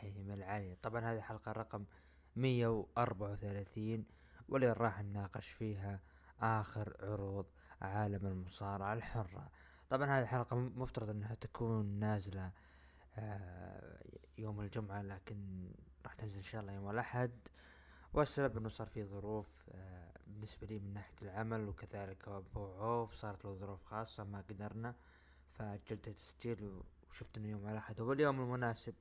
تحيم العلي طبعا هذه حلقة رقم مية وأربعة وثلاثين واللي راح نناقش فيها آخر عروض عالم المصارعة الحرة. طبعا هذه الحلقة مفترض أنها تكون نازلة آه، يوم الجمعة لكن راح تنزل إن شاء الله يوم الأحد. والسبب أنه صار في ظروف آه، بالنسبة لي من ناحية العمل وكذلك أبو عوف صارت له ظروف خاصة ما قدرنا فأجلت التسجيل وشفت إنه يوم الأحد هو اليوم المناسب.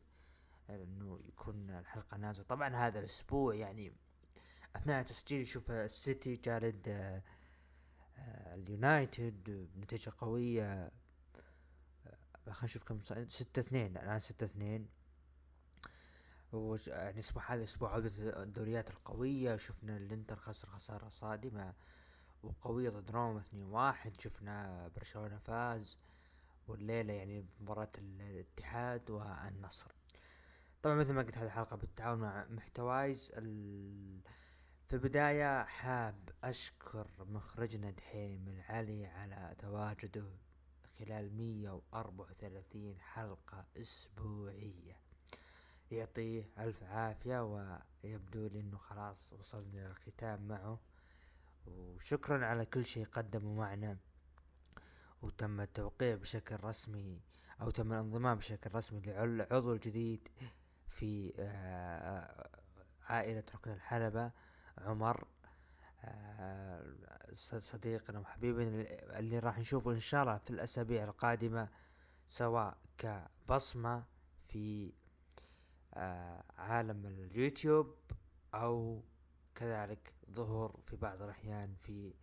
إنه يكون الحلقة نازلة. طبعا هذا الأسبوع يعني أثناء تسجيل شوف السيتي جالد آه، آه، اليونايتد بنتيجة قوية. آه، خلينا نشوف كم ستة اثنين الآن ستة اثنين. يعني الأسبوع هذا أسبوع عودة الدوريات القوية. شفنا الإنتر خسر خسارة صادمة وقوية ضد روما اثنين واحد. شفنا برشلونة فاز. والليلة يعني مباراة الاتحاد والنصر. طبعا مثل ما قلت هذه الحلقة بالتعاون مع محتوايز ال... في البداية حاب أشكر مخرجنا دحيم العلي على تواجده خلال مية وأربعة وثلاثين حلقة أسبوعية. يعطيه ألف عافية ويبدو لي أنه خلاص وصلنا للختام معه. وشكرا على كل شيء قدمه معنا. وتم التوقيع بشكل رسمي أو تم الانضمام بشكل رسمي لعضو الجديد في آه، عائلة ركن الحلبة عمر آه، صديقنا وحبيبنا اللي راح نشوفه إن شاء الله في الأسابيع القادمة سواء كبصمة في آه، عالم اليوتيوب أو كذلك ظهور في بعض الأحيان في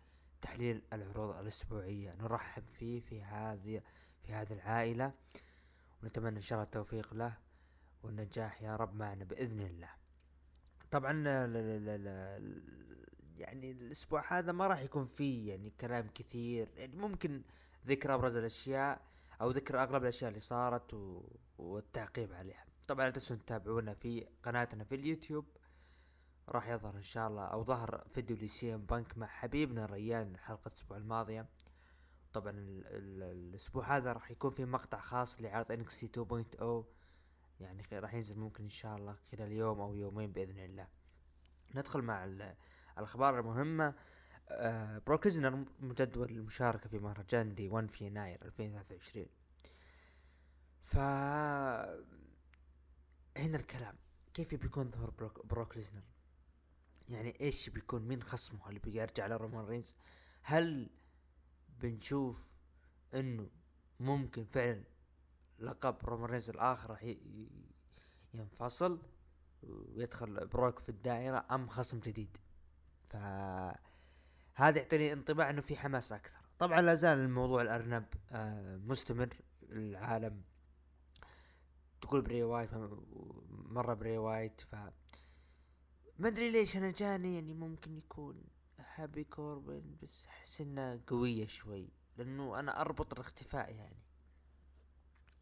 تحليل العروض الأسبوعية. نرحب فيه في هذه في هذه العائلة ونتمنى إن شاء الله التوفيق له. والنجاح يا رب معنا بإذن الله. طبعا لا لا لا يعني الأسبوع هذا ما راح يكون فيه يعني كلام كثير. يعني ممكن ذكر أبرز الأشياء أو ذكر اغلب الأشياء اللي صارت و... والتعقيب عليها. طبعا لا تنسوا تتابعونا في قناتنا في اليوتيوب. راح يظهر إن شاء الله أو ظهر فيديو لـ CM Punk مع حبيبنا ريان حلقة الأسبوع الماضية. طبعا ال ال الأسبوع هذا راح يكون في مقطع خاص لعرض NXT 2.0 يعني راح ينزل ممكن إن شاء الله خلال يوم أو يومين بإذن الله. ندخل مع الأخبار المهمة. آه مجدول المشاركة في مهرجان Day 1 في يناير 2023 ف هنا الكلام. كيف بيكون ظهور بروك, بروك ليسنر يعني إيش بيكون؟ مين خصمه؟ اللي بيرجع لرومان رينز؟ هل بنشوف إنه ممكن فعلا لقب رومان رينز الآخر راح ينفصل ويدخل بروك في الدائرة أم خصم جديد. ف هذا يعطيني انطباع إنه في حماس أكثر. طبعا لا زال الموضوع الأرنب آه مستمر. العالم تقول براي وايت مرة براي وايت ف ما أدري ليش أنا جاني يعني ممكن يكون هابي كوربن بس أحس انه قوية شوي لأنه أنا أربط الاختفاء يعني.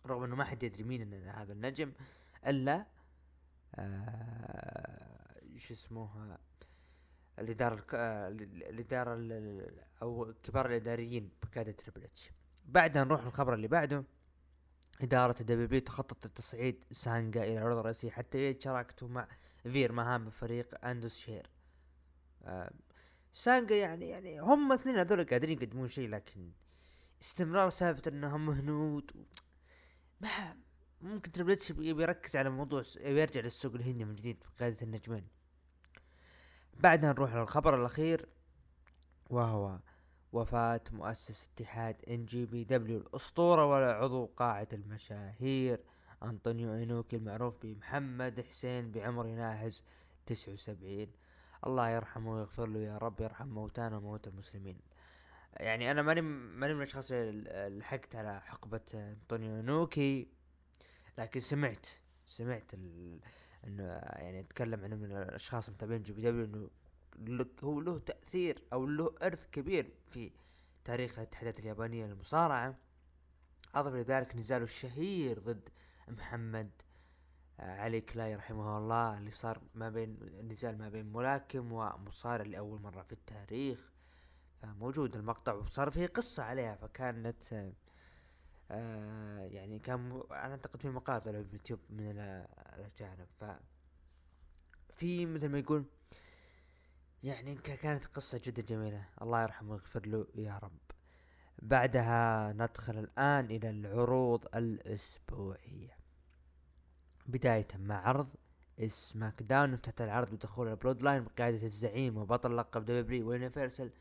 رغم إنه ما حد يدري مين هذا النجم إلا آه شو اسمه الاداره الاداره أو كبار الإداريين بقياده تريبل اتش بعدها نروح للخبر اللي بعده. إدارة الدبليو تخطط لتصعيد سانجا إلى العروض الرئيسية حتى شاركته مع فير مهام فريق أندوس شير. آه سانجا يعني يعني هم اثنين هذول قادرين يقدمون شيء لكن استمرار سالفة إنهم هنود ما ممكن Triple H بيركز على موضوع يرجع للسوق الهندي من جديد بقيادة النجمين. بعدها نروح للخبر الأخير وهو وفاة مؤسس اتحاد NJPW الأسطورة وعضو قاعة المشاهير أنطونيو أينوكي المعروف بمحمد حسين بعمر يناهز تسعة وسبعين. الله يرحمه ويغفر له يا رب يرحم موتانا وموتى المسلمين. يعني أنا ماني ماني من الاشخاص اللي لحقت على حقبة أنطونيو اينوكي لكن سمعت سمعت. إنه يعني اتكلم عن من الأشخاص المتابعين NJPW إنه هو له تأثير أو له إرث كبير في تاريخ الاتحادات اليابانية للمصارعة أضف لذلك نزاله الشهير ضد محمد آه، علي كلاي رحمه الله اللي صار ما بين نزال ما بين ملاكم ومصارع لأول مرة في التاريخ فموجود المقطع وصار فيه قصة عليها فكانت آه يعني كان. أنا أعتقد في مقاطع له باليوتيوب من الاجانب ف في مثل ما يقول يعني كانت قصة جدا جميلة. الله يرحمه ويغفر له يا رب. بعدها ندخل الآن إلى العروض الأسبوعية. بداية مع عرض SmackDown افتتح العرض بدخول ال Bloodline بقيادة الزعيم وبطل لقب WWE و Universal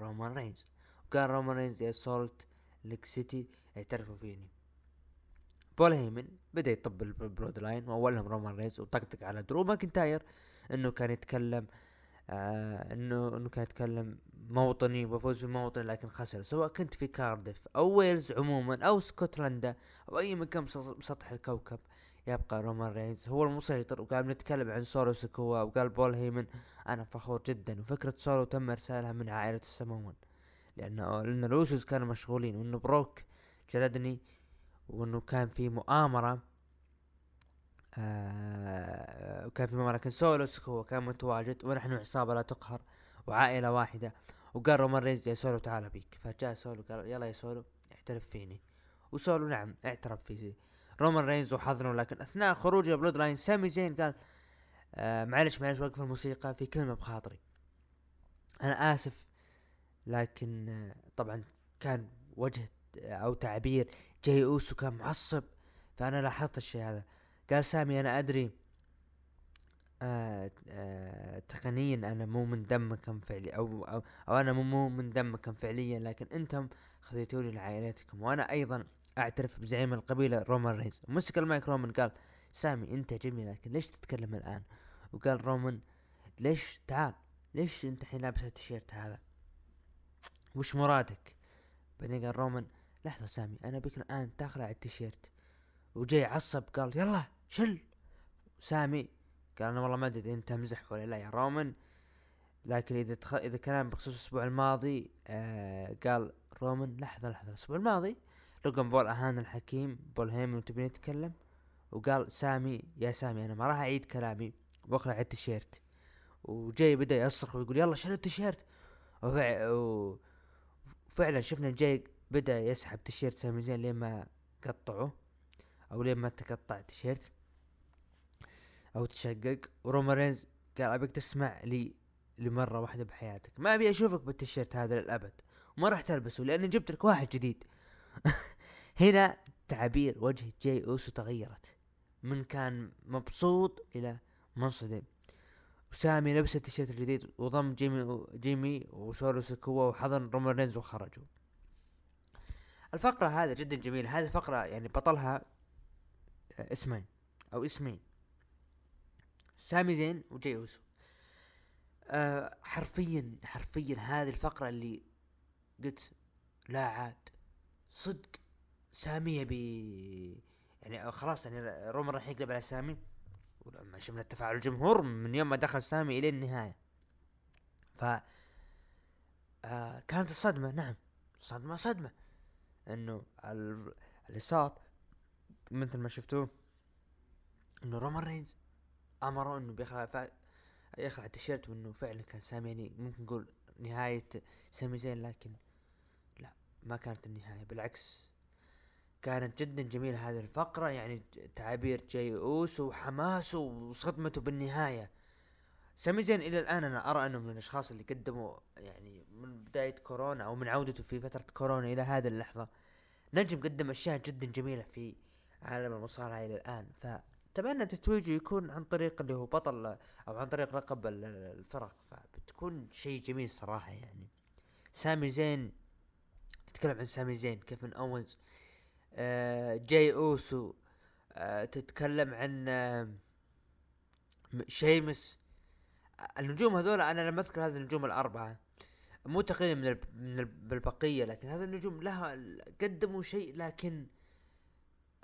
رومان رينز وكان رومان رينز يا سولت ليك سيتي اعترفوا فيني بول هيمن بدا يطبل Bloodline واولهم رومان رينز وطقطق على درو ماكنتاير انه كان يتكلم آه انه انه كان يتكلم موطني وفوز بموطني لكن خسر سواء كنت في كاردف أو ويلز عموما أو اسكتلندا أو اي مكان بسطح الكوكب يبقى رومان رينز. هو المسيطر وقال بنتكلم عن سولو سكوا وقال بول هيمن أنا فخور جدا. وفكرة سولو تم إرسالها من عائلة السماوان لأنه لأن الاوسوز كانوا مشغولين وإنه بروك جلدني وإنه كان في مؤامرة آه وكان في مؤامرة لكن سولو سكوا كان متواجد ونحن عصابة لا تقهر وعائلة واحدة. وقال رومان رينز يا سولو تعال بيك. فجاء سولو قال يلا يا سولو اعترف فيني. وسولو نعم اعترف في رومان رينز وحضنه لكن أثناء خروجه Bloodline سامي زين قال آه معلش معلش وقف الموسيقى في كلمة بخاطري. أنا آسف لكن آه طبعا كان وجه أو تعبير جاي أوسو كان معصب فأنا لاحظت الشيء هذا. قال سامي أنا أدري آه آه تقنيا أنا مو من دمكم فعلي أو أو, أو أنا مو من دمكم فعليا لكن أنتم خذيتوني لعائلتكم وأنا أيضا أعترف بزعيم القبيلة رومان رينز. مسك المايك رومان قال سامي أنت جميل لكن ليش تتكلم الآن؟ وقال رومان ليش تعال ليش أنت الحين لابس التيشيرت هذا؟ وش مرادك؟ بعدين قال رومان لحظة سامي أنا بك الآن تخلع التيشيرت. وجاي عصب قال يلا شل. سامي قال أنا والله ما أدري أنت تمزح ولا لا يا رومان لكن إذا تخ... إذا كلام بخصوص الأسبوع الماضي آه قال رومان لحظة لحظة الأسبوع الماضي لوجان بول آهان الحكيم بول هيمن وتبي نتكلم وقال سامي يا سامي أنا ما راح أعيد كلامي واقلع التيشيرت. وجاي بدأ يصرخ ويقول يلا شيل التيشيرت. وفعلا شفنا جاي بدأ يسحب تيشيرت سامي زين لين ما قطعه أو لين ما تقطع التيشيرت. أو تشقق. ورومان رينز قال أبيك تسمع لي لمرة واحدة بحياتك. ما أبي أشوفك بالتيشيرت هذا للأبد. وما راح تلبسه لأني جبت لك واحد جديد. هنا تعابير وجه جاي اوسو تغيرت. من كان مبسوط إلى منصدم. وسامي لبس التيشيرت الجديد وضم جيمي جيمي وسولو سكوا وحضن رومان رينز وخرجوا. الفقرة هذا جدا جميلة. هذه فقرة يعني بطلها آه، اسمين أو اسمين. سامي زين وجاي اوسو أه حرفيا حرفيا هذه الفقرة اللي قلت لا عاد صدق سامي يبي يعني خلاص يعني رومان راح يقلب على سامي. ولما شفنا تفاعل الجمهور من يوم ما دخل سامي إلى النهاية. ف آه كانت الصدمة نعم صدمة صدمة. إنه اللي صار مثل ما شفتوه إنه رومان رينز امره إنه بيخلع يخلع التيشيرت وإنه فعلا كان سامي يعني ممكن نقول نهاية سامي زين لكن لا ما كانت النهاية بالعكس. كانت جدا جميلة هذه الفقرة يعني تعابير جاي اوسو وحماسه وصدمته بالنهاية. سامي زين إلى الآن أنا أرى أنه من الأشخاص اللي قدموا يعني من بداية كورونا أو من عودته في فترة كورونا إلى هذه اللحظة. نجم قدم أشياء جدا جميلة في عالم المصارعة إلى الآن. فتمنى تتويجه يكون عن طريق اللي هو بطل أو عن طريق لقب الفرق. فبتكون شيء جميل صراحة يعني. سامي زين تتكلم عن سامي زين كيفن اونز آه جاي أوسو. آه تتكلم عن آه شيمس. النجوم هذول أنا لما أذكر هذه النجوم الأربعة. مو تقليلا من من البقيه لكن هذه النجوم لها قدموا شيء لكن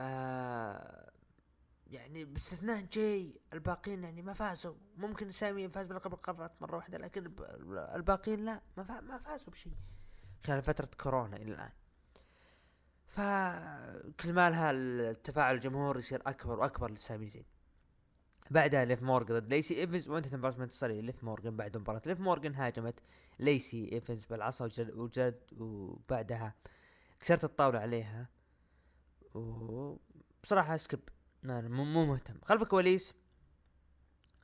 آه يعني باستثناء جاي الباقيين يعني ما فازوا. ممكن سامي فاز بلقب القارات مرة واحدة لكن الباقيين لا ما فازوا بشيء. خلال فترة كورونا إلى الآن. فكل ما لها التفاعل الجمهور يصير أكبر وأكبر لسامي زين بعدها ليف مورجن ضد ليسي إيفنز وانتهت المباراة منتصرة ليف مورجن بعد مباراة. ليف مورجن هاجمت ليسي إيفنز بالعصا وجد, وجد وبعدها كسرت الطاولة عليها. وبصراحة سكيب. مو مو مهتم. خلف الكواليس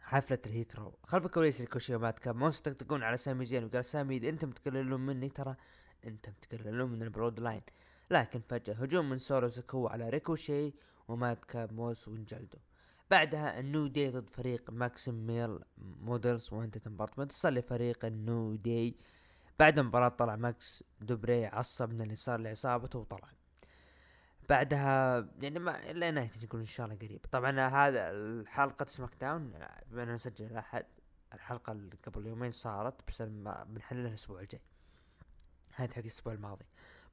حفلة الهيترو. خلف الكواليس ريكوشي ومات كاب ما تقول على سامي زين وقال سامي إذا أنتم تقللون مني ترى أنتم تقللون من البرود لاين. لكن فجأة هجوم من سورو زكو على ريكوشي ومات كاب موس وانجلدو. بعدها النو دي ضد فريق ماكسيم ميل مودلز وانت كومبارتمنت صار لفريق النو دي. بعد المباراة طلع ماكس دوبري عصب من اللي صار لعصابته وطلع. بعدها يعني ما إلى نهاية نقول إن شاء الله قريب. طبعا هذا الحلقة SmackDown. بما انه نسجل الاحد الحلقة اللي قبل يومين صارت بس بنحللها الأسبوع الجاي. هذه حق الأسبوع الماضي.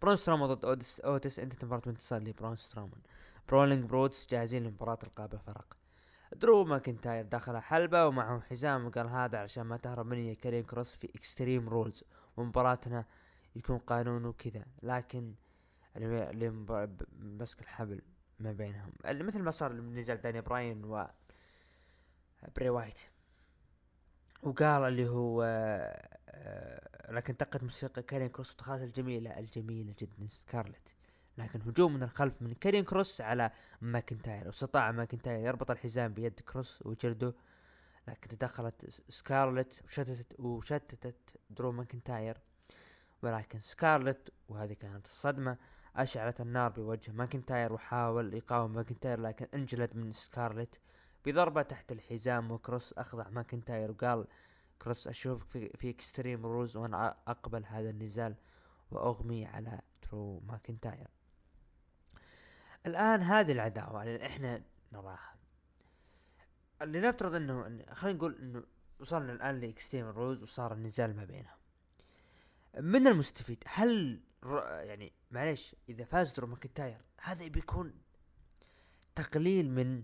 برون سترومان ضد اوتس اوتس انتهت المباراة بانتصار لي برون سترومان Brawling Brutes جاهزين لمباراة القاب الفرق درو ماكنتاير دخل حلبة ومعه حزام وقال هذا عشان ما تهرب مني كارين كروس في Extreme Rules ومباراتنا يكون قانون وكذا لكن اللي مسك الحبل ما بينهم. مثل ما صار نزال داني براين و بري وايت. وقال اللي هو آه، لكن دقت موسيقى كارين كروس ودخلت الجميلة الجميلة جدا سكارلت. لكن هجوم من الخلف من كارين كروس على ماكنتاير واستطاع ماكنتاير يربط الحزام بيد كروس وجلده لكن تدخلت سكارلت وشتتت وشتتت درو ماكنتاير. ولكن سكارلت وهذه كانت الصدمة أشعلت النار بوجه ماكنتاير وحاول يقاوم ماكنتاير لكن انجلد من سكارلت بضربة تحت الحزام وكروس أخضع ماكنتاير وقال كروس أشوفك في, في Extreme Rules وأنا أقبل هذا النزال وأغمي على درو ماكنتاير الآن هذه العداوة اللي إحنا نراها. لنفترض إنه خلينا نقول إنه وصلنا الآن ل Extreme Rules وصار النزال ما بينهم. من المستفيد؟ هل يعني معليش إذا فاز درو ماكنتاير هذا بيكون تقليل من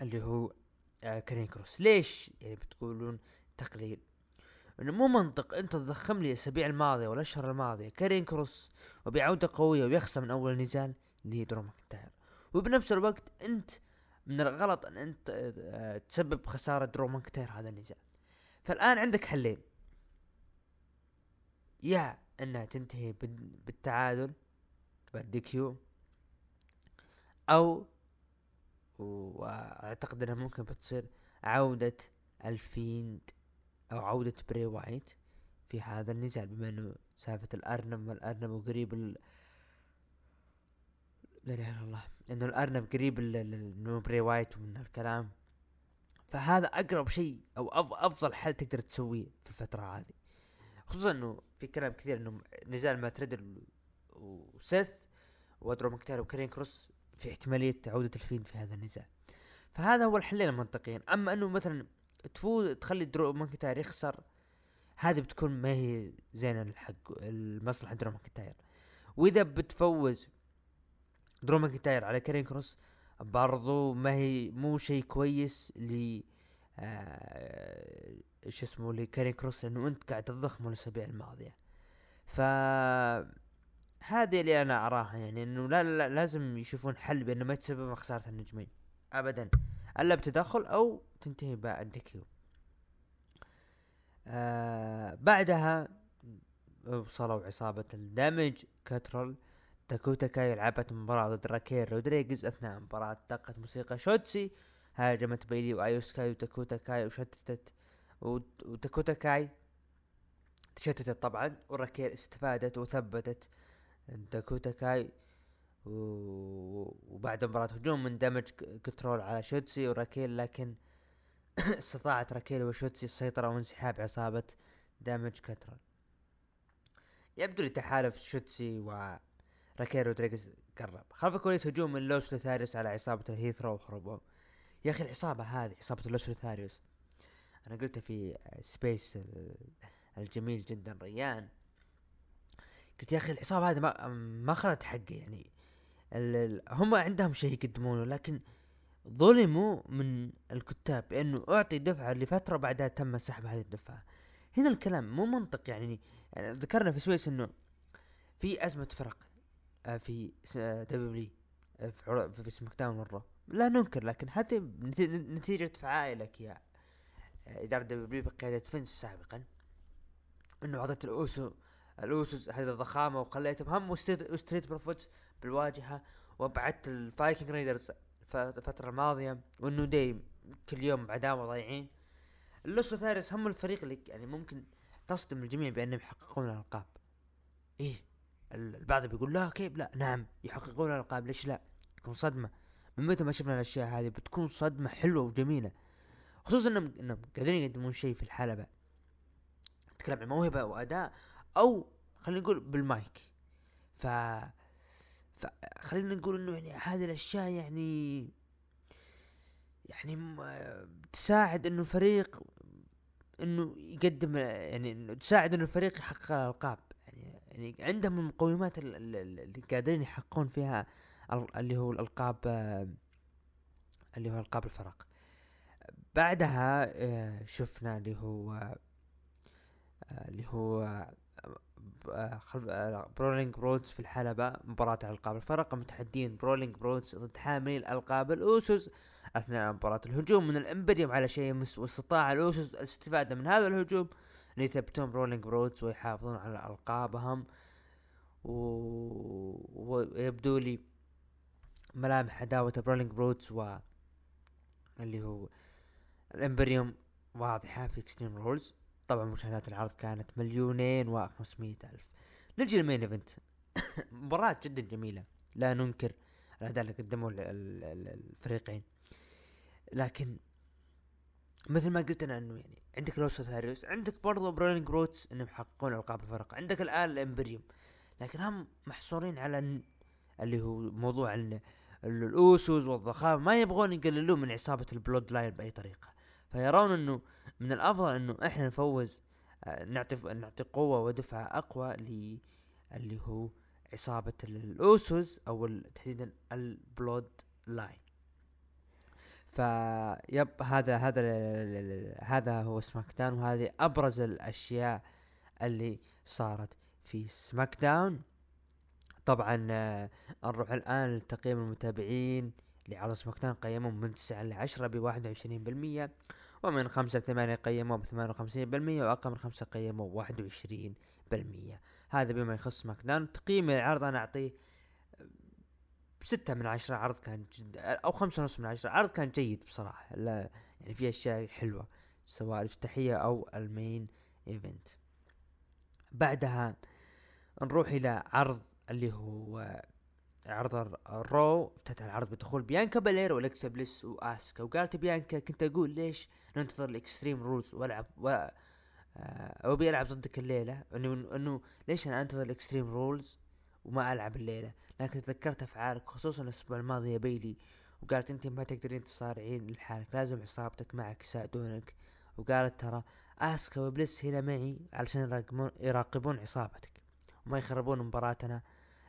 اللي هو آه كارين كروس ليش يعني بتقولون تقليل. إنه مو منطق أنت تضخم لي الأسابيع الماضية والاشهر الماضية. كارين كروس وبعودة قوية ويخسر من أول نزال لدرو ماكنتاير. وبنفس الوقت أنت من الغلط أن أنت آه، تسبب خسارة درو ماكنتاير هذا النزال. فالآن عندك حلين. يا أنها تنتهي بالتعادل بعد DQ أو وأعتقد إنها ممكن بتصير عودة ال Fiend. أو عودة بري وايت في هذا النزال بما إنه سالفة الأرنب والارنب وقريب ال لا إله إلا الله إنه الأرنب قريب من بري وايت ومن الكلام فهذا أقرب شيء أو أفضل حل تقدر تسويه في الفترة هذه. خصوصا إنه في كلام كثير إنه نزال مات ريدل وسيث ودرو ماكنتاير وكارين كروس في احتمالية عودة ال Fiend في هذا النزال. فهذا هو الحلين المنطقيين. أما إنه مثلا تفوز تخلي درو ماكنتاير يخسر. هذه بتكون ما هي زينة الحق المصلحة درو ماكنتاير وإذا بتفوز درو ماكنتاير على كاريون كروس برضو ما هي مو شيء كويس ل آه شو اسمه لكاريون كروس لأنه أنت قاعد تضخم الأسابيع الماضية. ف هذه اللي أنا أراها يعني إنه لا, لا لازم يشوفون حل بأنه ما يتسبب خسارة النجمين. ابدا. ألا بتدخل أو تنتهي بعد DQ آه بعدها وصلوا عصابة الدامج كنترول داكوتا كاي لعبت مباراة ضد راكيل رودريغز أثناء مباراة دقت موسيقى شوتسي. هاجمت بيلي وايو سكاي وداكوتا كاي وشتتت وداكوتا كاي تشتتت طبعا وراكيل استفادت وثبتت. داكوتا كاي وبعد مباراة هجوم من دامج كنترول على شوتسي وراكيل لكن استطاعت راكيل وشوتسي السيطرة وانسحاب عصابة دامج كترول يبدو لي تحالف شوتسي و راكيل رودريغز قرب. خلف الكواليس هجوم من لوس لوثاريوس على عصابة الهيت رو وهربوا يا أخي العصابة هذه عصابة لوس لوثاريوس أنا قلت في space الجميل جدا ريان. قلت يا أخي العصابة هذه ما ما اخذت حقه يعني هم عندهم شيء يقدمونه لكن ظلموا من الكتاب بانه أعطي دفعة لفترة بعدها تم سحب هذه الدفعة. هنا الكلام مو منطق يعني, يعني ذكرنا في سويس إنه في أزمة فرق آه، في دبليو آه، في في سماك داون مره لا ننكر لكن هذه نتيجة فعايلك يا إدارة دبليو بقيادة فينس سابقا. إنه اعطت الأوسو الأوسوس هذه الضخامة وخليتهم هم وستريت بروفيتس بالواجهة وأبعدت الفايكنج رايدرز الفترة الماضية والنيو دي كل يوم عداوة ضايعين. اللوس لوثاريوس هم الفريق اللي يعني ممكن تصدم الجميع بأنهم يحققون الألقاب. إيه البعض بيقول لا كيف لا؟ نعم يحققون الألقاب ليش لا؟ تكون صدمة. من متى ما شفنا الأشياء هذه؟ بتكون صدمة حلوة وجميلة. خصوصا إنهم إنهم قادرين يقدمون شيء في الحلبة. تتكلم عن موهبة وأداء أو خلينا نقول بالمايك. ف فخلينا نقول إنه يعني هذه الأشياء يعني يعني تساعد إنه الفريق إنه يقدم يعني إنه تساعد إنه الفريق يحقق الألقاب. يعني يعني عندهم المقومات اللي قادرين يحققون فيها اللي هو الألقاب اللي هو ألقاب الفرق. بعدها آه، شفنا اللي هو آه، اللي هو براولينج بروتس في الحلبة مباراة على ألقاب الفرق متحدين براولينج بروتس ضد حاملي الألقاب الأوسوس أثناء مباراة الهجوم. من الإمبريوم على شيمس واستطاع الأوسوس الاستفادة من هذا الهجوم. ليثبتون براولينج بروتس ويحافظون على ألقابهم. و... ويبدو لي ملامح عداوة براولينج بروتس و اللي هو الإمبريوم واضحة في اكستريم رولز طبعا مشاهدات العرض كانت مليونين وخمسمية ألف. نجي لل main event. مباراة جدا جميلة. لا ننكر الأداء اللي قدموه الفريقين. لكن مثل ما قلت أنا إنه يعني عندك لوس لوثاريوس عندك برضو براولينج بروتس إنهم يحققون ألقاب الفرق. عندك الآن الإمبريوم. لكن هم محصورين على اللي هو موضوع الأوسوس والضخامة. ما يبغون يقللون من عصابة البلود لاين بأي طريقة. فيرون إنه من الأفضل إنه إحنا نفوز آه، نعطي نعطي قوة ودفعة أقوى ل اللي هو عصابه الأوسوس أو تحديدا البلود لاين. فيب هذا هذا هذا هو سماك داون وهذه أبرز الأشياء اللي صارت في سماك داون طبعا آه، نروح الآن لتقييم المتابعين. لعرض سماك داون قيموا من 9 ل 10 ب 21% ومن خمسة لثمانية قيموا بثمانية بالمية وأقل من خمسة قيموا بواحد وعشرين بالمية. هذا بما يخص سماك داون تقييم العرض أنا أعطيه ستة من عشرة عرض كان جد أو خمسة ونص من عشرة عرض كان جيد بصراحة. لا يعني في أشياء حلوة سواء الافتتاحية أو ال main event. بعدها نروح إلى عرض اللي هو عرض الرو افتتح العرض بدخول بيانكا بلير وأليكسا بليس وأسكا. وقالت بيانكا كنت أقول ليش ننتظر الإكستريم رولز وألعب و آه، أبي ألعب ضدك الليلة؟ إنه إنه ليش أنا أنتظر الإكستريم رولز وما ألعب الليلة؟ لكن تذكرت أفعالك خصوصا الأسبوع الماضي يا بيلي. وقالت أنت ما تقدرين تصارعين لحالك لازم عصابتك معك يساعدونك. وقالت ترى أسكا وبليس هنا معي علشان يراقبون عصابتك وما يخربون مباراتنا.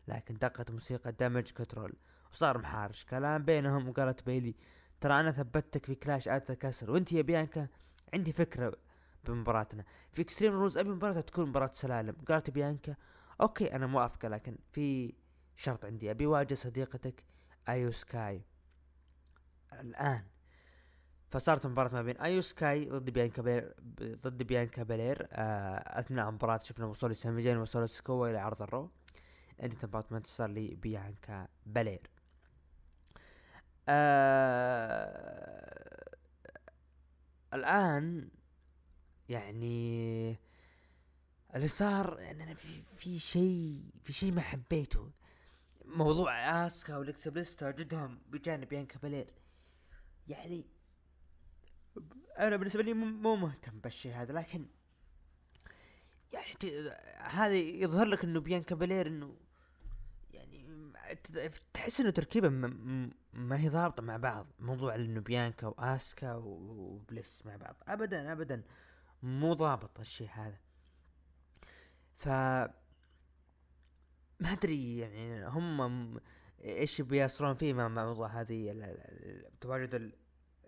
لكن دقت موسيقى دامج كنترول وصار محارش. كلام بينهم وقالت بيلي ترى أنا ثبتك في كلاش ات ذا كاسل وأنت يا بيانكا عندي فكرة بمباراتنا. في اكستريم رولز ابي مباراتها تكون مباراة سلالم. قالت بيانكا okay أنا موافقة لكن في شرط عندي. أبي واجه صديقتك ايو سكاي الآن فصارت مباراة ما بين ايو سكاي ضد بيانكا بير ضد بيانكا بلير آه أثناء المباراة شفنا وصول سامي وصول سكوا إلى عرض الرو. أنت ابارتمنت صار لي بيانكا بالير آه الآن يعني اللي صار يعني أنا في في شيء في شيء ما حبيته. موضوع آسكا وأليكسا بليس تواجدهم بجانب بيانكا بالير يعني أنا بالنسبة لي مو مهتم بالشيء هذا لكن يعني هذا يظهر لك إنه بيانكا بالير إنه تحس إنه تركيبه ما هي ضابطة مع بعض. موضوع إنه بيانكا وآسكا وبليس مع بعض. ابدا ابدا مو ضابط الشيء هذا. ف ما أدري يعني هم إيش بيصرون فيه مع موضوع هذه تواجد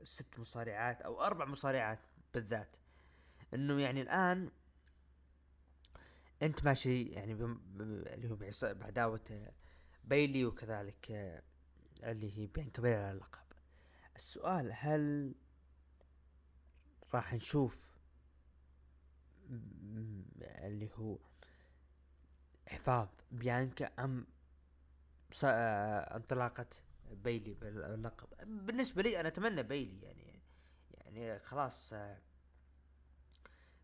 الست مصارعات أو أربع مصارعات بالذات. إنه يعني الآن أنت ماشي يعني اللي هو بعداوة بيلي وكذلك آه، اللي هي بين كبير على اللقب. السؤال هل راح نشوف اللي هو حفاظ بيانكا أم آه، انطلاقة بيلي باللقب؟ بالنسبة لي أنا أتمنى بيلي يعني يعني خلاص آه،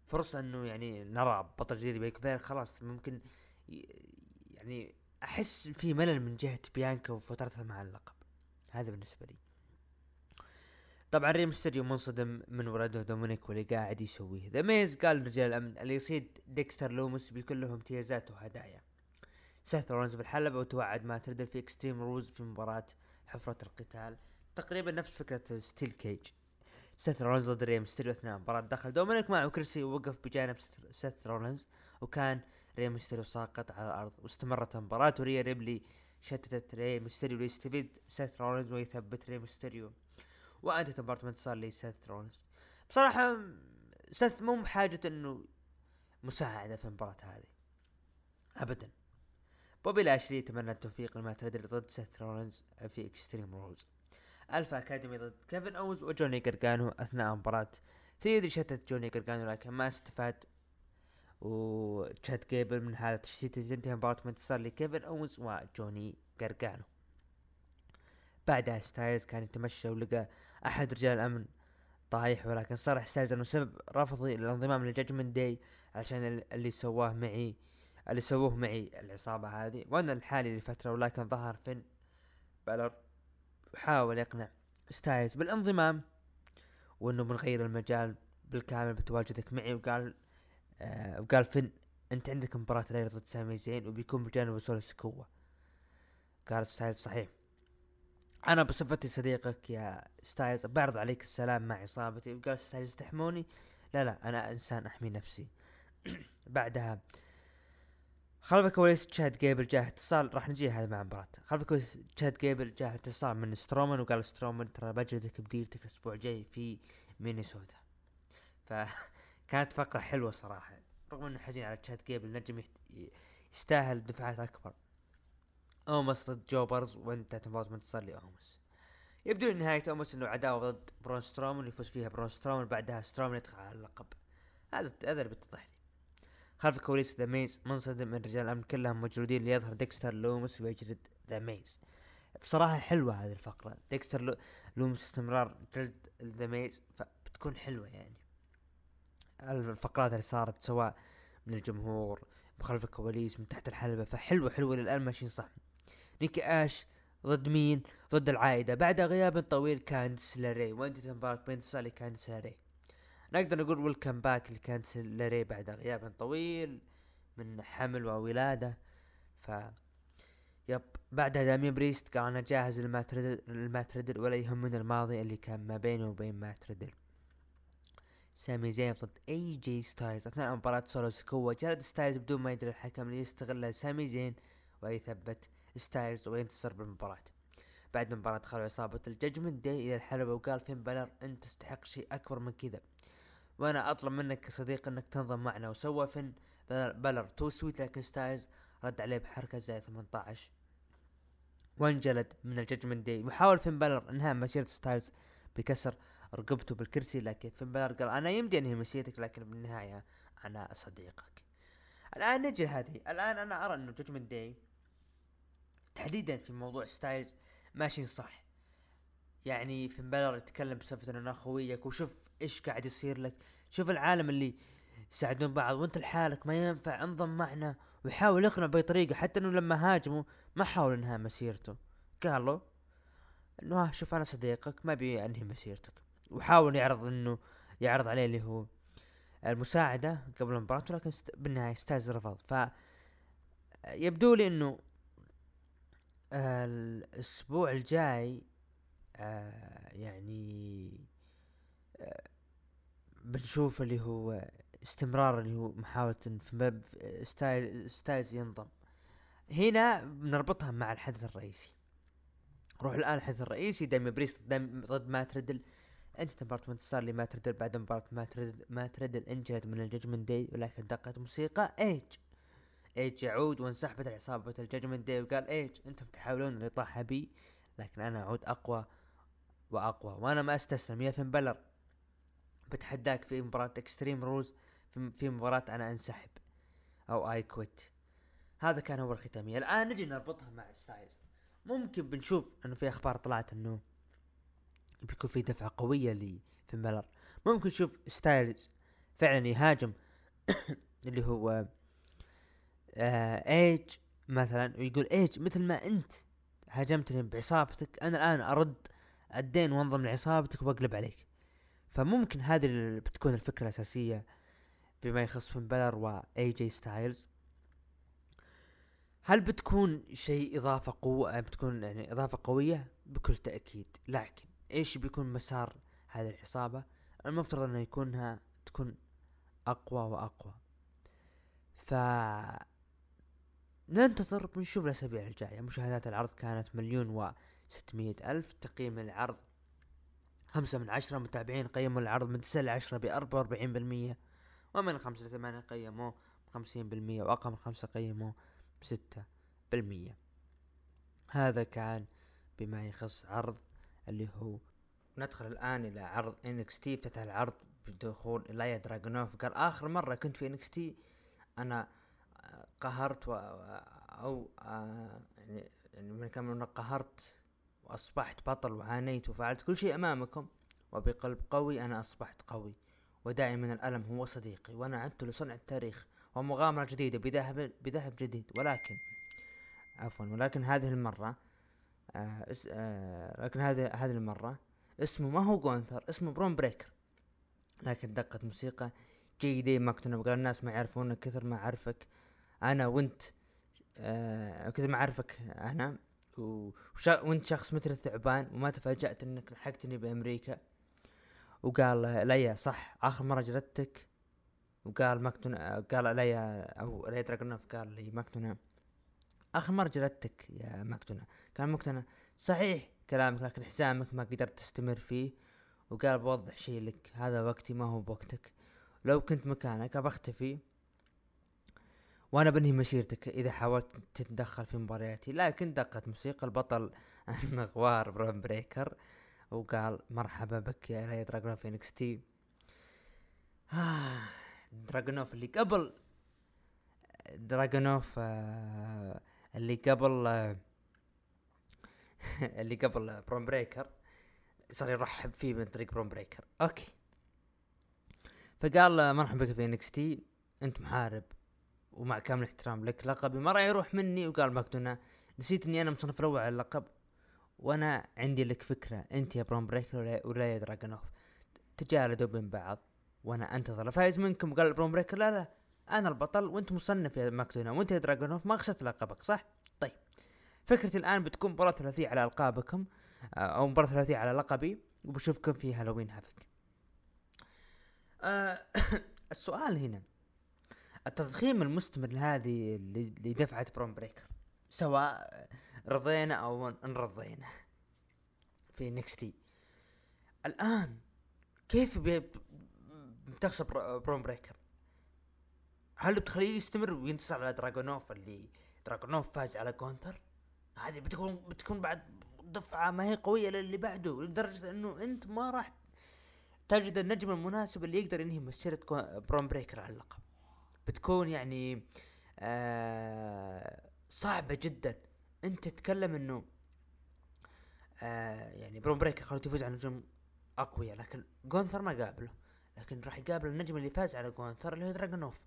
فرصة إنه يعني نرى بطل جديد بيك خلاص ممكن يعني أحس في ملل من جهة بيانكا وفترتها مع اللقب. هذا بالنسبة لي. طبعا ري ميستيريو منصدم من ولده دومينيك واللي قاعد يسويه. ذا ميز قال رجال الأمن اللي يصيد ديكستر لومس بيكون لهم امتيازات وهدايا. سيث رولنز بالحلبة وتوعد مات ريدل في Extreme Rules في مباراة حفرة القتال. تقريبا نفس فكرة steel cage سيث رولنز ضد ري ميستيريو أثناء مباراة دخل دومينيك معه. كرسي ووقف بجانب سيث رولنز وكان ري ميستيريو ساقط على الأرض. واستمرت المباراة وريا ريبلي شتتت ري ميستيريو ليستفيد سيث رولنز ويثبت ري ميستيريو. وانتهت المباراة انتصار لسيث رولنز بصراحة سيث مو بحاجة إنه مساعدة في المباراة هذه. ابدا. بوبي لاشلي يتمنى التوفيق لمات ريدل ضد سيث رولنز في Extreme Rules ألفا أكاديمي ضد كيفن أونز وجوني قرقانو أثناء مباراة. ثيوري شتت جوني قرقانو لكن ما استفاد. وتشاد جيبل من هذا التشتيت تنتهي مباراة انتصار لكيفن اونز وجوني قرقانو بعدها ستايلز كان يتمشى ولقى احد رجال الامن طايح ولكن صرح ستايلز انه سبب رفضي للانضمام لل Judgment Day عشان اللي سواه معي اللي سووه معي العصابة هذه وأنا الحالي لفترة ولكن ظهر فين بالر حاول يقنع ستايلز بالانضمام وانه بنغير المجال بالكامل بتواجدك معي وقال آه وقال فين أنت عندك مباراة ليلة ضد سامي زين وبيكون بجانبه سولو سكوا. قال ستايلز صحيح. أنا بصفتي صديقك يا ستايلز بعرض عليك السلام مع عصابتي وقال ستايلز تحموني لا لا أنا إنسان أحمي نفسي. بعدها خلف الكواليس تشاد جيبل جاه اتصال. راح نجي هذا مع مباراة. خلف الكواليس تشاد جيبل جاه اتصال من سترومان وقال سترومان ترى بجلدك بديرتك الأسبوع الجاي في مينيسوتا. فكانت فقرة حلوة صراحة. رغم إنه حزين على تشاد جيبل نجم يستاهل دفعات أكبر. أومس ضد jobbers وانتهت مباراة انتصار لاومس يبدو إن نهاية أومس إنه عداوة ضد برون سترومان يفوز فيها برون سترومان بعدها سترومان يدخل على اللقب. هذا هذا اللي بيتضح لي. خلف الكواليس ذا ميز منصدم من رجال الأمن كلهم موجودين ليظهر ديكستر لومس ويجلد ذا ميز بصراحة حلوة هذه الفقرة. ديكستر لومس استمرار جلد ذا ميز فبتكون حلوة يعني. الفقرات اللي صارت سواء من الجمهور بخلف الكواليس من تحت الحلبة فحلوة حلوة للآن ماشيين صح. نيكي آش ضد مين؟ ضد العائدة. بعد غياب طويل كاندس لاري وانتهت المباراة بانتصار لكاندس لاري نقدر نقول welcome back لكاندس لاري بعد غياب طويل من حمل وولادة. ف يب بعدها دامين بريست قال أنا جاهز لمات ريدل ولا يهمني الماضي اللي كان ما بينه وبين مات ريدل سامي زين ضد اي جي ستايلز أثناء مباراة سولو سكوا جلد ستايلز بدون ما يدري الحكم ليستغلها سامي زين ويثبت ستايلز وينتصر بالمباراة. بعد المباراة دخلوا عصابة ال Judgment Day إلى الحلبة وقال فين بالر أنت تستحق شيء أكبر من كذا. وأنا أطلب منك كصديق أنك تنضم معنا. وسوى فين بالر too sweet لكن ستايلز رد عليه بحركة زي 18 وانجلد من ال Judgment Day. وحاول فين بالر إنهاء مسيرة ستايلز بكسر رقبته بالكرسي لكن فين بالر قال أنا يمدي أنهي مسيرتك لكن بالنهاية أنا صديقك. الآن نجي لهذه. الآن أنا أرى أنه Judgment Day تحديدا في موضوع ستايلز ماشي صح. يعني فين بالر يتكلم بسالفه إنه أخويك وشوف إيش قاعد يصير لك. شوف العالم اللي يساعدون بعض وأنت لحالك ما ينفع انضم معنا ويحاول يقنع بأي طريقة. حتى إنه لما هاجموا ما حاول إنهاء مسيرته. قال له إنه ها شوف أنا صديقك ما أبي أنهي مسيرتك. وحاول يعرض إنه يعرض عليه اللي هو المساعدة قبل المباراة ولكن بالنهاية ستايلز رفض. ف يبدو لي إنه الأسبوع الجاي آه يعني آه بنشوف اللي هو استمرار اللي هو محاولة في مب ستايل ستايلز ينضم. هنا بنربطها مع الحدث الرئيسي. نروح الآن الحدث الرئيسي داميان بريست ضد مات ريدل انتهت مباراة انتصار لمات ريدل بعد مباراة مات ريدل مات ريدل انجلد من ال Judgment Day ولكن دقت موسيقى إيج. إيج يعود وانسحبت العصابة ال Judgment Day وقال إيج أنتم تحاولون الاطاحة بي لكن أنا أعود أقوى وأقوى وأنا ما أستسلم يا فين بالر؟ بتحداك في مباراة Extreme Rules في مباراة أنا أنسحب أو I quit هذا كان هو الختامية الآن نجي نربطها مع ستايلز. ممكن بنشوف إنه في أخبار طلعت إنه بيكون في دفعة قوية لفين بالر ممكن نشوف ستايلز. فعلا يهاجم اللي هو آه ايج مثلا ويقول ايج مثل ما أنت هاجمتني بعصابتك أنا الآن أرد الدين وانضم لعصابتك وأقلب عليك. فممكن هذه بتكون الفكرة الأساسية بما يخص فين بالر واي جي ستايلز. هل بتكون شيء إضافة قوة بتكون يعني إضافة قوية؟ بكل تأكيد. لكن إيش بيكون مسار هذه العصابة؟ المفترض انه يكونها تكون أقوى وأقوى. ف ننتظر بنشوف الأسابيع الجاية. مشاهدات العرض كانت مليون و ألف تقييم العرض خمسة من عشرة متابعين قيموا العرض من تسعة لعشرة بأربعة وأربعين بالمية ومن خمسة لثمانية قيموه بخمسين بالمية وأقل من خمسة قيموه بستة بالمية. هذا كان بما يخص عرض اللي هو ندخل الآن إلى عرض NXT افتتح العرض بدخول إلايا دراجونوف قال آخر مرة كنت في NXT أنا قهرت و آه، يعني يعني من كان من قهرت وأصبحت بطل وعانيت وفعلت كل شيء أمامكم. وبقلب قوي أنا أصبحت قوي ودائما الألم هو صديقي وأنا عدت لصنع التاريخ ومغامرة جديدة بذهب بذهب جديد. ولكن عفوا ولكن هذه المرة آه آه لكن هذه هذه المرة اسمه ما هو جونثر اسمه برون بريكر لكن دقت موسيقى جيدة ما كنت نبغى الناس ما يعرفونك كثر ما أعرفك أنا وأنت آه كثر ما أعرفك أنا وأنت شخص مثل الثعبان وما تفاجأت إنك لحقتني بأمريكا. وقال إيليا صح آخر مرة جلدتك؟ وقال ماكدونا قال إيليا أو إيليا دراجونوف قال لي ماكدونا آخر مرة جلدتك يا ماكدونا كان ماكدونا صحيح كلامك لكن حسامك ما قدرت تستمر فيه وقال بوضح شيء لك هذا وقتي ما هو بوقتك. لو كنت مكانك ابختفي وأنا بنهي مسيرتك إذا حاولت تتدخل في مبارياتي. لكن دقت موسيقى البطل المغوار برون بريكر وقال مرحبا بك يا إيليا دراجونوف NXT. دراجونوف اللي قبل. دراجونوف آه اللي قبل اللي قبل برون بريكر صار يرحب فيه من طريق برون بريكر أوكي. فقال مرحبا بك في NXT أنت محارب ومع كامل الاحترام لك لقبي ما راح يروح مني. وقال ماكدونا نسيت إني أنا مصنف الأول على اللقب وأنا عندي لك فكرة. أنت يا برون بريكر ولا يا دراجونوف تجالدوا بين بعض وأنا أنتظر. الفايز منكم؟ قال برون بريكر لا لا. أنا البطل وأنت مصنف يا ماكدونا وأنت يا دراجونوف ما خسرت لقبك صح؟ طيب. فكرتي الآن بتكون مباراة ثلاثية على ألقابكم آه، أو مباراة ثلاثية على لقبي وبشوفكم في Halloween Havoc آه السؤال هنا. التضخيم المستمر لهذه لدفعة برون بريكر سواء رضينا أو إن رضينا في NXT الآن كيف بتخسر برون بريكر؟ هل بتخليه يستمر وينتصر على دراجونوف اللي دراجونوف فاز على جونثر هذه بتكون بتكون بعد دفعة ما هي قوية للي بعده لدرجة إنه أنت ما راح تجد النجم المناسب اللي يقدر ينهي مسيرة برون بريكر على اللقب. بتكون يعني آه صعبة جدا. أنت تتكلم إنه آه يعني برون بريكر خلوه يفوز على نجوم أقوياء لكن جونثر ما قابله. لكن راح يقابل النجم اللي فاز على جونثر اللي هو دراجونوف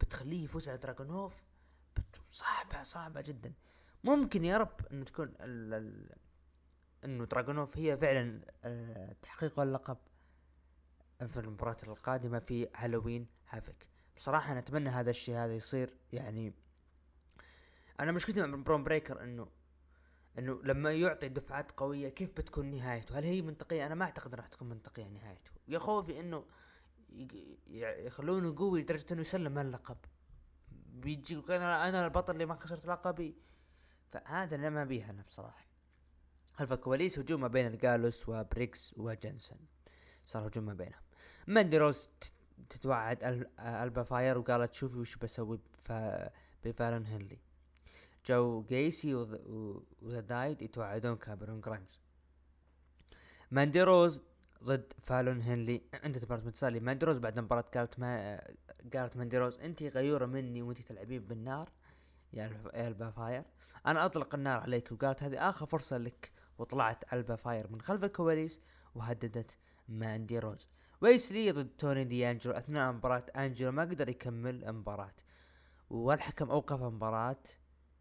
بتخليه يفوز على دراجونوف صعبة صعبة جدا. ممكن يا رب إنه تكون ال ال إنه دراجونوف هي فعلا آه تحقيق اللقب في المباراة القادمة في Halloween Havoc. بصراحة أنا أتمنى هذا الشيء هذا يصير. يعني أنا مشكلتي مع برون بريكر إنه إنه لما يعطي دفعات قوية كيف بتكون نهايته؟ هل هي منطقية؟ أنا ما أعتقد راح تكون منطقية نهايته، يا خوفي إنه يخلونه قوي لدرجة إنه يسلم اللقب بيجي أنا أنا البطل اللي ما خسرت لقبي. فهذا أنا ما أبيها أنا بصراحة. خلف الكواليس هجوم ما بين الجالوس وبريجز وجنسن صار هجوم ما بينهم. ماندي روز تتوعد ألبا فاير وقالت شوفي وش بسوي بفالون هنلي جو جيسي و The Dyad يتوعدون كاميرون جرايمز ماندي روز ضد فالون هنلي. انتهت مباراة بانتصار لي ماندي روز بعد المباراة قالت ما قالت ماندي روز انت غيورة مني وانت تلعبين بالنار. يا البا فاير. أنا اطلق النار عليك وقالت هذه آخر فرصة لك وطلعت البا فاير من خلف الكواليس وهددت ماندي روز. ويسلي ضد توني دي انجلو أثناء مباراة انجلو ما قدر يكمل المباراة. والحكم أوقف المباراة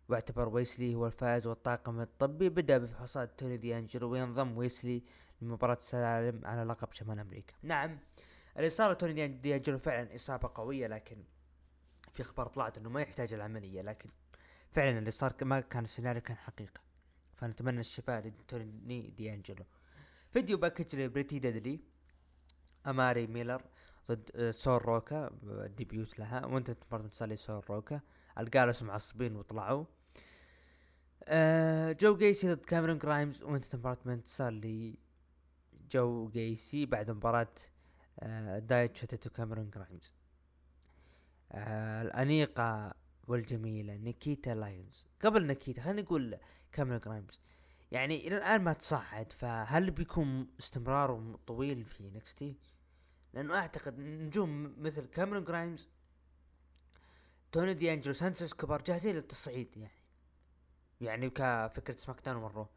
واعتبر ويسلي هو الفائز والطاقم الطبي. بدأ بفحوصات توني دي انجلو وينضم ويسلي لمباراة السلالم على لقب شمال أمريكا. نعم صار توني دي انجلو فعلا إصابة قوية لكن في أخبار طلعت إنه ما يحتاج العملية لكن فعلا اللي صار ما كان السيناريو كان حقيقة. فنتمنى الشفاء لتوني دي انجلو video package لبريتي ديدلي أماري ميلر ضد آه، سول روكا ديبيوت لها. وانت برضه تصلي سول روكا. الجالس معصبين وطلعوا. آه جو جيسي ضد كاميرون جرايمز. وانت مباراة من انتصار لي جو جيسي بعد مباراة آه دايت شتت وكاميرون جرايمز آه الأنيقة والجميلة نيكيتا لايونز. قبل نيكيتا خلينا نقول كاميرون جرايمز يعني إلى الآن ما تصعد فهل بيكون استمراره طويل في نكستي لأنه أعتقد نجوم مثل كاميرون جرايمز توني دي انجلو سانتوس إسكوبار جاهزين للتصعيد يعني. يعني كفكرة SmackDown مرة.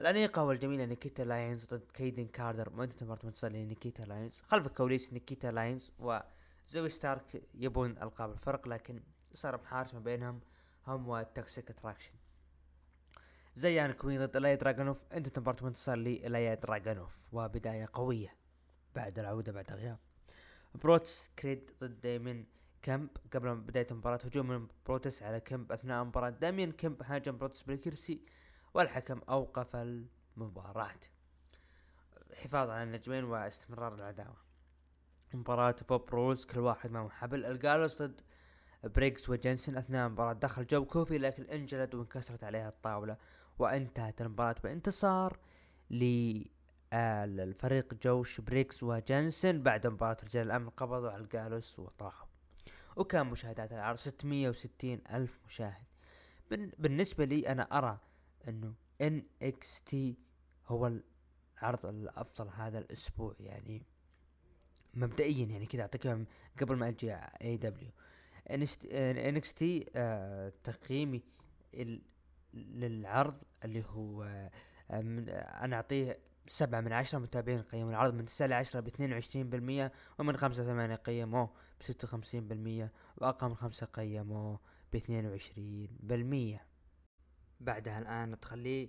الأنيقة والجميلة نيكيتا لاينز ضد كيدن كاردر. وانتهت مباراة بانتصار لنيكيتا لاينز. خلف الكواليس نيكيتا لاينز وزوي ستارك يبون ألقاب الفرق لكن صار محارش ما بينهم. هم وال Toxic Attraction زيان كوين ضد إيليا دراجونوف انتهت مباراة بانتصار لإيليا دراجونوف وبداية قوية. بعد العودة بعد غياب بروتس كريد ضد دايمن كمب قبل بداية المباراة هجوم من بروتس على كمب أثناء المباراة دامين كمب هاجم بروتس بالكرسي. والحكم أوقف المباراة. حفاظا على النجمين واستمرار العداوة. مباراة Pub Rules كل واحد معه حبل. الجالوس ضد بريكس وجنسن أثناء المباراة دخل جو كوفي لكن انجلد وانكسرت عليها الطاولة وانتهت المباراة بانتصار للفريق جوش بريكس وجنسن بعد مباراة رجال الأمن. قبضوا على الجالوس وطاحوا. وكان مشاهدات العرض 660 ألف مشاهد. بالنسبة لي أنا أرى أنه NXT هو العرض الأفضل هذا الأسبوع يعني مبدئيا يعني كذا أعطيك قبل ما أجي AEW NXT آه تقييمي للعرض اللي هو آه أنا أعطيه سبعة من عشرة متابعين قيموا العرض من تسعة لعشرة باثنين وعشرين بالمية ومن خمسة ثمانية قيموه بستة وخمسين بالمية وأقل من خمسة قيموه باثنين وعشرين بالمية. بعدها الآن ندخل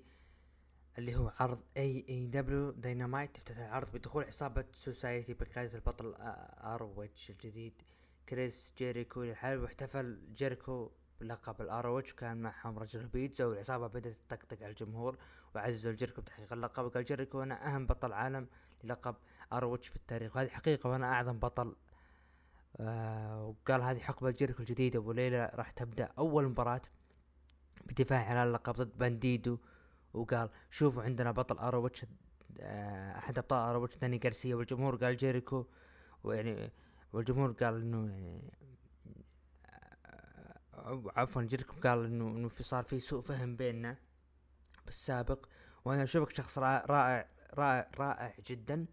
اللي هو عرض AEW Dynamite افتتح العرض بدخول عصابة Society بقيادة البطل ROH الجديد. كريس جيريكو للحلبة واحتفل. جيريكو بلقب ال ROH كان معهم رجل بيتزا والعصابة بدأت تطقطق على الجمهور وعززوا جيريكو بتحقيق اللقب. وقال جيريكو أنا أهم بطل عالم للقب ROH في التاريخ. وهذه حقيقة وأنا أعظم بطل. آه وقال هذه حقبة جيريكو الجديدة وليلة راح تبدأ أول مباراة بدفاع على اللقب ضد بانديدو وقال شوفوا عندنا بطل ROH آه أحد أبطال ROH داني جارسيا والجمهور قال جيريكو ويعني والجمهور قال إنه يعني آه عفوا جيريكو قال إنه إنه في صار في سوء فهم بيننا بالسابق وأنا أشوفك شخص رائع رائع رائع جدا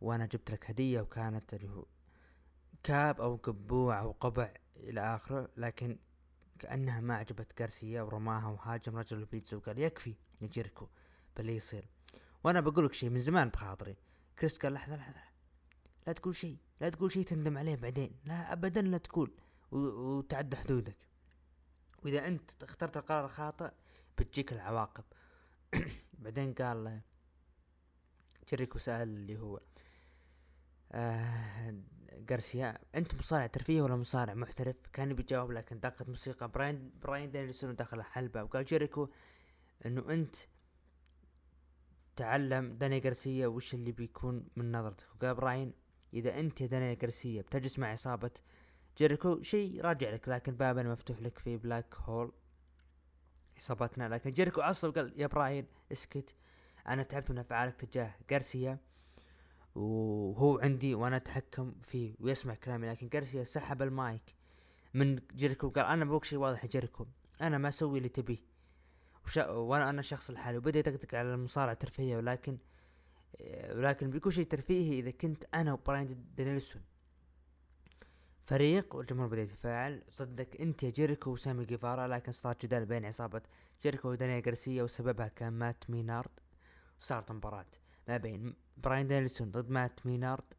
وأنا جبت لك هدية وكانت اللي هو كاب أو قبوع أو قبع إلى آخره لكن كأنها ما عجبت جارسيا ورماها وهاجم رجل البيتزا وقال يكفي يا جيركو باللي يصير. وأنا بقول لك شيء من زمان بخاطري. كريس قال لحظة لحظة لا تقول شيء لا تقول شيء تندم عليه بعدين. لا ابدا لا تقول. وتعدى حدودك. وإذا أنت اخترت القرار الخاطئ بتجيك العواقب. بعدين قال جيريكو سأل اللي هو آه جارسيا أنت مصارع ترفيه ولا مصارع محترف؟ كان بيجاوب لكن دقت موسيقى. براين براين دانيلسون دخل الحلبة؟ وقال جيريكو إنه أنت تعلم داني جارسيا وش اللي بيكون من نظرتك. وقال براين إذا أنت يا داني جارسيا بتجلس مع عصابة جيريكو شيء راجع لك لكن بابنا مفتوح لك في بلاك بول عصابتنا لكن جيريكو عصب قال يا براين اسكت أنا تعبت من أفعالك تجاه جارسيا وهو عندي وأنا أتحكم فيه ويسمع كلامي لكن جارسيا سحب المايك من جيريكو قال أنا بقول شيء واضح يا جيريكو أنا ما أسوي اللي تبيه. وشا... وأنا أنا شخص لحالي وبدأ يطقطق على المصارعة الترفيهية ولكن ولكن بيكون شيء ترفيهي إذا كنت أنا وبراين دانيلسون. فريق والجمهور بدأ يتفاعل ضدك أنت يا جيريكو وسامي جيفارا لكن صار جدال بين عصابة جيريكو وداني جارسيا وسببها كان مات مينارد. وصارت مباراة ما بين براين دانيلسون ضد مات مينارد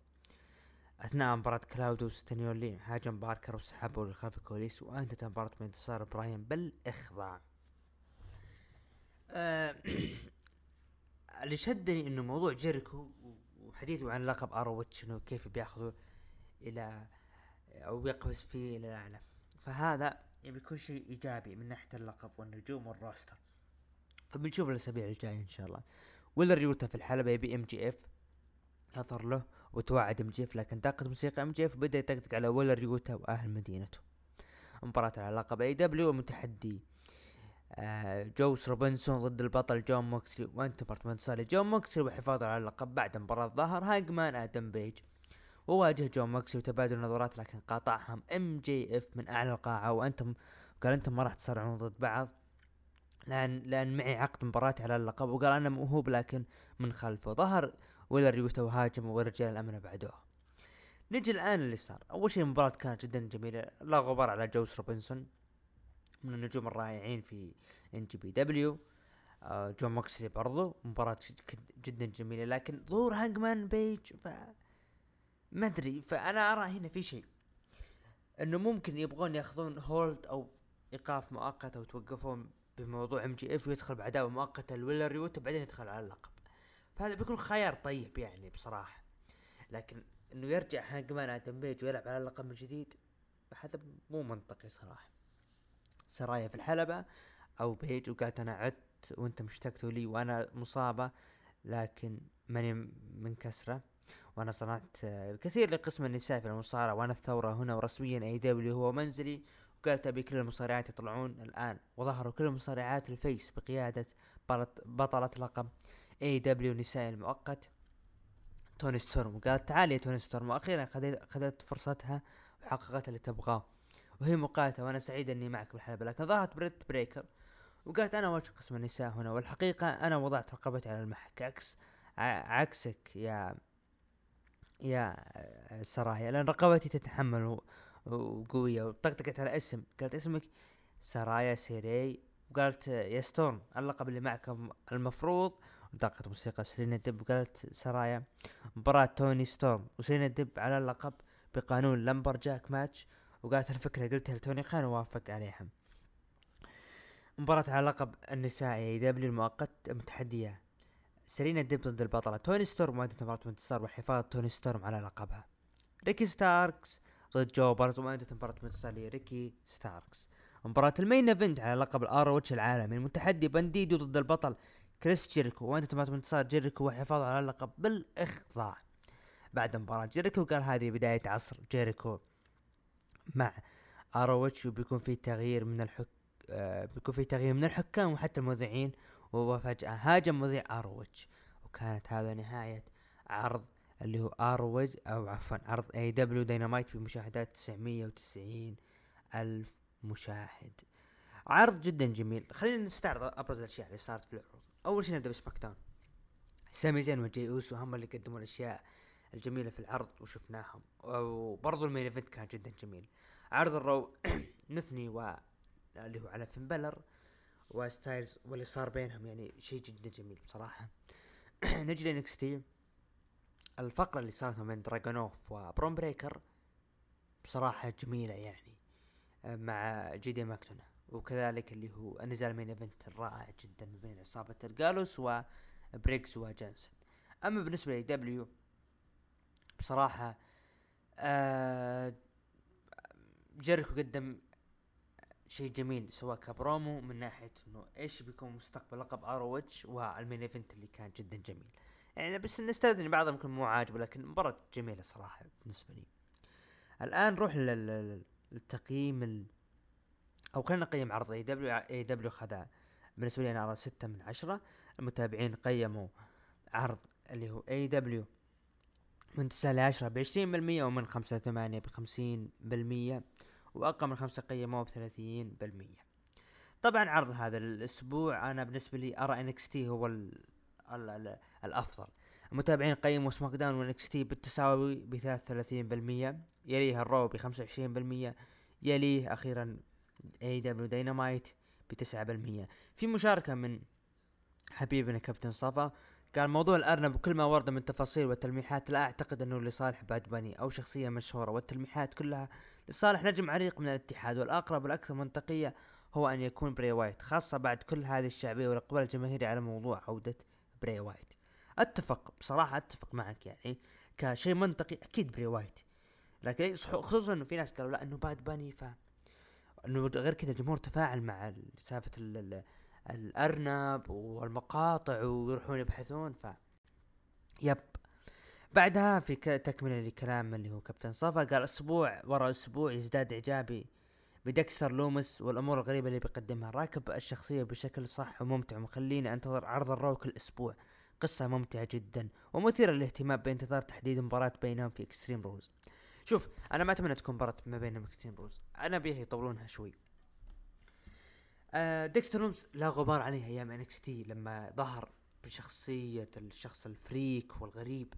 أثناء مباراة كلاوديو كاستانيولي هاجم باركر وسحبه لخلف الكواليس وأنتهت المباراة بانتصار براين بالاخضاع آه اللي شدني إنه موضوع جيريكو وحديثه عن لقب ROH إنه كيف بياخذه إلى أو يقفز فيه إلى الأعلى. فهذا يبي يكون شيء إيجابي من ناحية اللقب والنجوم وال roster. فبنشوف الأسابيع الجاية إن شاء الله. ويلر يوتا في الحلبة يبي MJF نظر له وتوعد MJF لكن دقت موسيقى MJF بدأ يطقطق على ويلر يوتا وأهل مدينته. مباراة على لقب AEW ومتحدي آه جوس روبنسون ضد البطل جون موكسلي وانتهت من صالح. جون موكسلي وحفاظه على اللقب بعد مباراة ظهر هانجمان آدم بيج. وواجه جون موكسلي وتبادل نظرات لكن قاطعهم MJF من أعلى القاعة وأنتم قال أنتم ما راح تصارعون ضد بعض. لأن لأن معي عقد مباراة على اللقب وقال أنا موهوب لكن من خلفه. ظهر ويلر يوتا وهاجم ورجال الامن بعدوه نجي الآن اللي صار. أول شيء المباراة كانت جدا جميلة. لا غبار على جوس روبنسون من النجوم الرائعين في NJPW جون موكسلي برضو. مباراة جدا جميلة. لكن ظهور هانجمان بيج ف ما أدري. فأنا أرى هنا في شيء. إنه ممكن يبغون يأخذون hold أو إيقاف مؤقت أو توقفون بموضوع MJF ويدخل بعداوه مؤقته لويلر يوتا وبعدين يدخل على اللقب. فهذا بيكون خيار طيب يعني بصراحة. لكن إنه يرجع هانجمان آدم بيج ويلعب على اللقب من جديد هذا مو منطقي صراحة. سرايا في الحلبة أو بيج وقالت أنا عدت وأنت اشتقتوا لي وأنا مصابة لكن ماني منكسرة. وأنا صنعت الكثير لقسم النساء في المصارعة وأنا الثورة هنا ورسميا AEW هو منزلي وقالت أبي كل المصارعات يطلعون الآن وظهروا كل المصارعات ال face بقيادة بطلة لقب AEW نساء المؤقت توني ستورم. وقالت تعالي يا توني ستورم وأخيرا اخذت فرصتها وحققت اللي تبغاه. وهي مقاتلة وأنا سعيد إني معك بالحلبة. لكن ظهرت بريت بيكر وقالت أنا وجه قسم النساء هنا والحقيقة أنا وضعت رقبتي على المحك. عكس عكسك يا يا سرايا لأن رقبتي تتحمل وقوية وطقطقت على اسم. قالت اسمك سرايا سيري وقالت يا ستورم اللقب اللي معك المفروض. ودقت موسيقى سيرينا ديب وقالت سرايا مباراة توني ستورم وسيرينا ديب على اللقب بقانون lumberjack match. وقالت الفكرة قلتها لتوني خان ووافق عليها. مباراة على لقب النسائي AEW المؤقت متحدية. سيرينا ديب ضد البطلة. توني ستورم وانتهت مباراة انتصار وحفاظ توني ستورم على لقبها. ريكي ستاركس ضد jobbers وانتهت مباراة انتصار لريكي ستاركس. مباراة ال main event على لقب ال ROH العالمي المتحدي بانديدو ضد البطل كريس جيريكو. وانتهت مباراة انتصار جيريكو وحفاظه على اللقب بالإخضاع. بعد مباراة جيريكو قال هذه بداية عصر جيريكو مع ROH وبيكون في تغيير من الحك آه بيكون في تغيير من الحكام وحتى المذيعين. وفجأة هاجم مذيع ROH وكانت هذا نهاية عرض اللي هو ROH أو عفوا عرض AEW Dynamite بمشاهدات 990 ألف مشاهد. عرض جدا جميل. خلينا نستعرض أبرز الأشياء اللي صارت في العروض. أول شيء نبدأ ب SmackDown سامي زين وجاي أوسو هم اللي قدموا الأشياء الجميلة في العرض وشفناهم. وبرضو ال main event كان جدا جميل. عرض ال Raw نثني و اللي هو على فين بالور وستايلز واللي صار بينهم يعني شيء جدا جميل بصراحة. نجي ل NXT. الفقرة اللي صارت بين دراجونوف وبرون بريكر بصراحة جميلة يعني مع جي دي ماكدونا وكذلك اللي هو النزال main event الرائع جدا بين عصابة الجالوس وبريجز وجانسن أما بالنسبة ل AEW بصراحة آه جيريكو قدم شيء جميل سواء كبرومو من ناحية إنه إيش بيكون مستقبل لقب ROH وال main event اللي كان جدا جميل. يعني بس نستأذن بعضهم يمكن مو عاجبه لكن مباراة جميلة صراحة بالنسبة لي. الآن نروح للتقييم ال... أو خلينا نقيم عرض اي دبليو اي دبليو خذا. بالنسبة لي أنا أرى ستة من عشرة. المتابعين قيموا عرض اللي هو AEW من تسعة لعشرة بعشرين بالمية ومن خمسة ثمانية بخمسين بالمية وأقل من خمسة قيموه بثلاثين بالمية. طبعا عرض هذا الأسبوع أنا بالنسبة لي أرى NXT هو ال ال ال الأفضل. المتابعين قيموا SmackDown و NXT بالتساوي ب 33% يليها ال Raw ب 25% يليه أخيرا AEW Dynamite ب 9% في مشاركة من حبيبنا كابتن صفا قال موضوع الأرنب وكل ما ورد من تفاصيل وتلميحات لا أعتقد أنه لصالح باد باني أو شخصية مشهورة. والتلميحات كلها لصالح نجم عريق من الاتحاد والأقرب والأكثر منطقية هو أن يكون بري وايت خاصة بعد كل هذه الشعبية والاقبال الجماهيري على موضوع عودة بري وايت. أتفق بصراحة أتفق معك يعني كشيء منطقي أكيد بري وايت. لكن خصوصا إنه في ناس قالوا لا إنه باد باني ف إنه غير كذا الجمهور تفاعل مع سالفة الأرنب والمقاطع ويروحون يبحثون ف يب. بعدها في تكملة لكلام اللي هو كابتن صفا قال أسبوع ورا أسبوع يزداد إعجابي بدكستر لومس والأمور الغريبة اللي بيقدمها. راكب الشخصية بشكل صح وممتع ومخليني أنتظر عرض ال Raw كل أسبوع قصة ممتعة جدا ومثيرة للاهتمام بانتظار تحديد مباراة بينهم في Extreme Rules شوف أنا ما أتمنى تكون مباراة ما بينهم Extreme Rules أنا أبيها يطولونها شوي. آه ديكستر لومس لا غبار عليه أيام NXT لما ظهر بشخصية الشخص ال freak والغريب.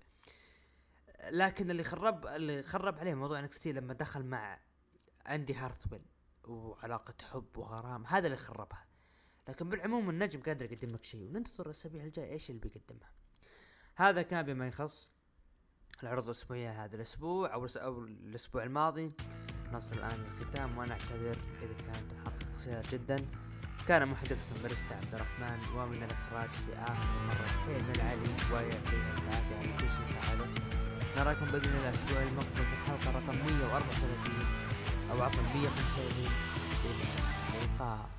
لكن اللي خرب اللي خرب عليه موضوع NXT لما دخل مع اندي هارثويل وعلاقة حب وغرام هذا اللي خربها. لكن بالعموم النجم قادر يقدم لك شيء وننتظر الأسابيع الجاية إيش اللي بيقدمها. هذا كان بما يخص العروض الاسبوعيه هذا الأسبوع أو الأسبوع الماضي. نصل الآن للختام وأنا اعتذر إذا كانت الحلقة قصيره جدا. كان محدثكم بريستا عبد الرحمن ومن الاخراج في آخر مرة حين من العلي ويعطيه العافية على كل شيء فعله نراكم بإذن الله الأسبوع المقبل في الحلقة رقم 134 أو عفوا 135 اللقاء